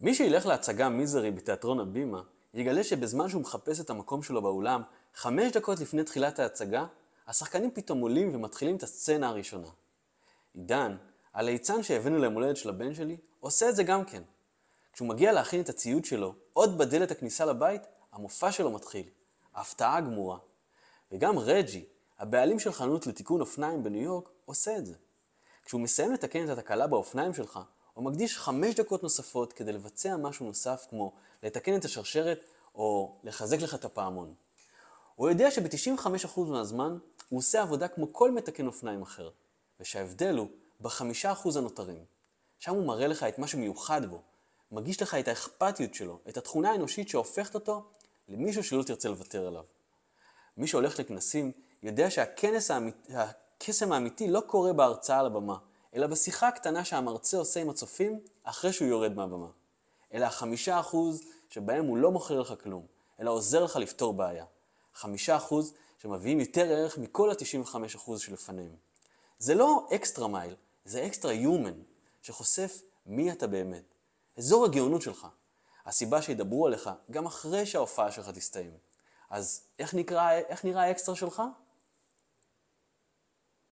מי שילך להצגה מיזרי בתיאטרון הבימה, יגלה שבזמן שהוא מחפש את המקום שלו באולם, חמש דקות לפני תחילת ההצגה, השחקנים פתאום עולים ומתחילים את הסצנה הראשונה. עידן, הליצן שהבאנו ליום הולדת של הבן שלי, עושה את זה גם כן. כשהוא מגיע להכין את הציוד שלו, עוד בדלת הכניסה לבית, המופע שלו מתחיל. ההפתעה הגמורה. וגם רג'י, הבעלים של חנות לתיקון אופניים בניו יורק, עושה את זה. כשהוא מסיים לתקן את התקלה באופניים שלך, הוא מקדיש חמש דקות נוספות כדי לבצע משהו נוסף כמו לתקן את השרשרת או לחזק לך את הפעמון. הוא יודע שב-95% מהזמן הוא עושה עבודה כמו כל מתקן אופניים אחר, ושההבדל הוא בחמישה אחוז הנותרים. שם הוא מראה לך את מה שמיוחד בו, מגיש לך את האכפתיות שלו, את התכונה האנושית שהופכת אותו למישהו שלא תרצה לוותר עליו. מי שהולך לכנסים יודע שהקסם האמיתי לא קורה בהרצאה על הבמה, אלא בשיחה הקטנה שהמרצה עושה עם הצופים אחרי שהוא יורד מהבמה. אלה החמישה אחוז שבהם הוא לא מוכר לך כלום, אלא עוזר לך לפתור בעיה. חמישה אחוז שמביאים יותר ערך מכל ה-95 אחוז שלפניהם. זה לא אקסטרה מייל, זה אקסטרה יומן, שחושף מי אתה באמת. אזור הגאונות שלך. הסיבה שידברו עליך גם אחרי שההופעה שלך תסתיים. אז איך, נקרא, איך נראה האקסטרה שלך?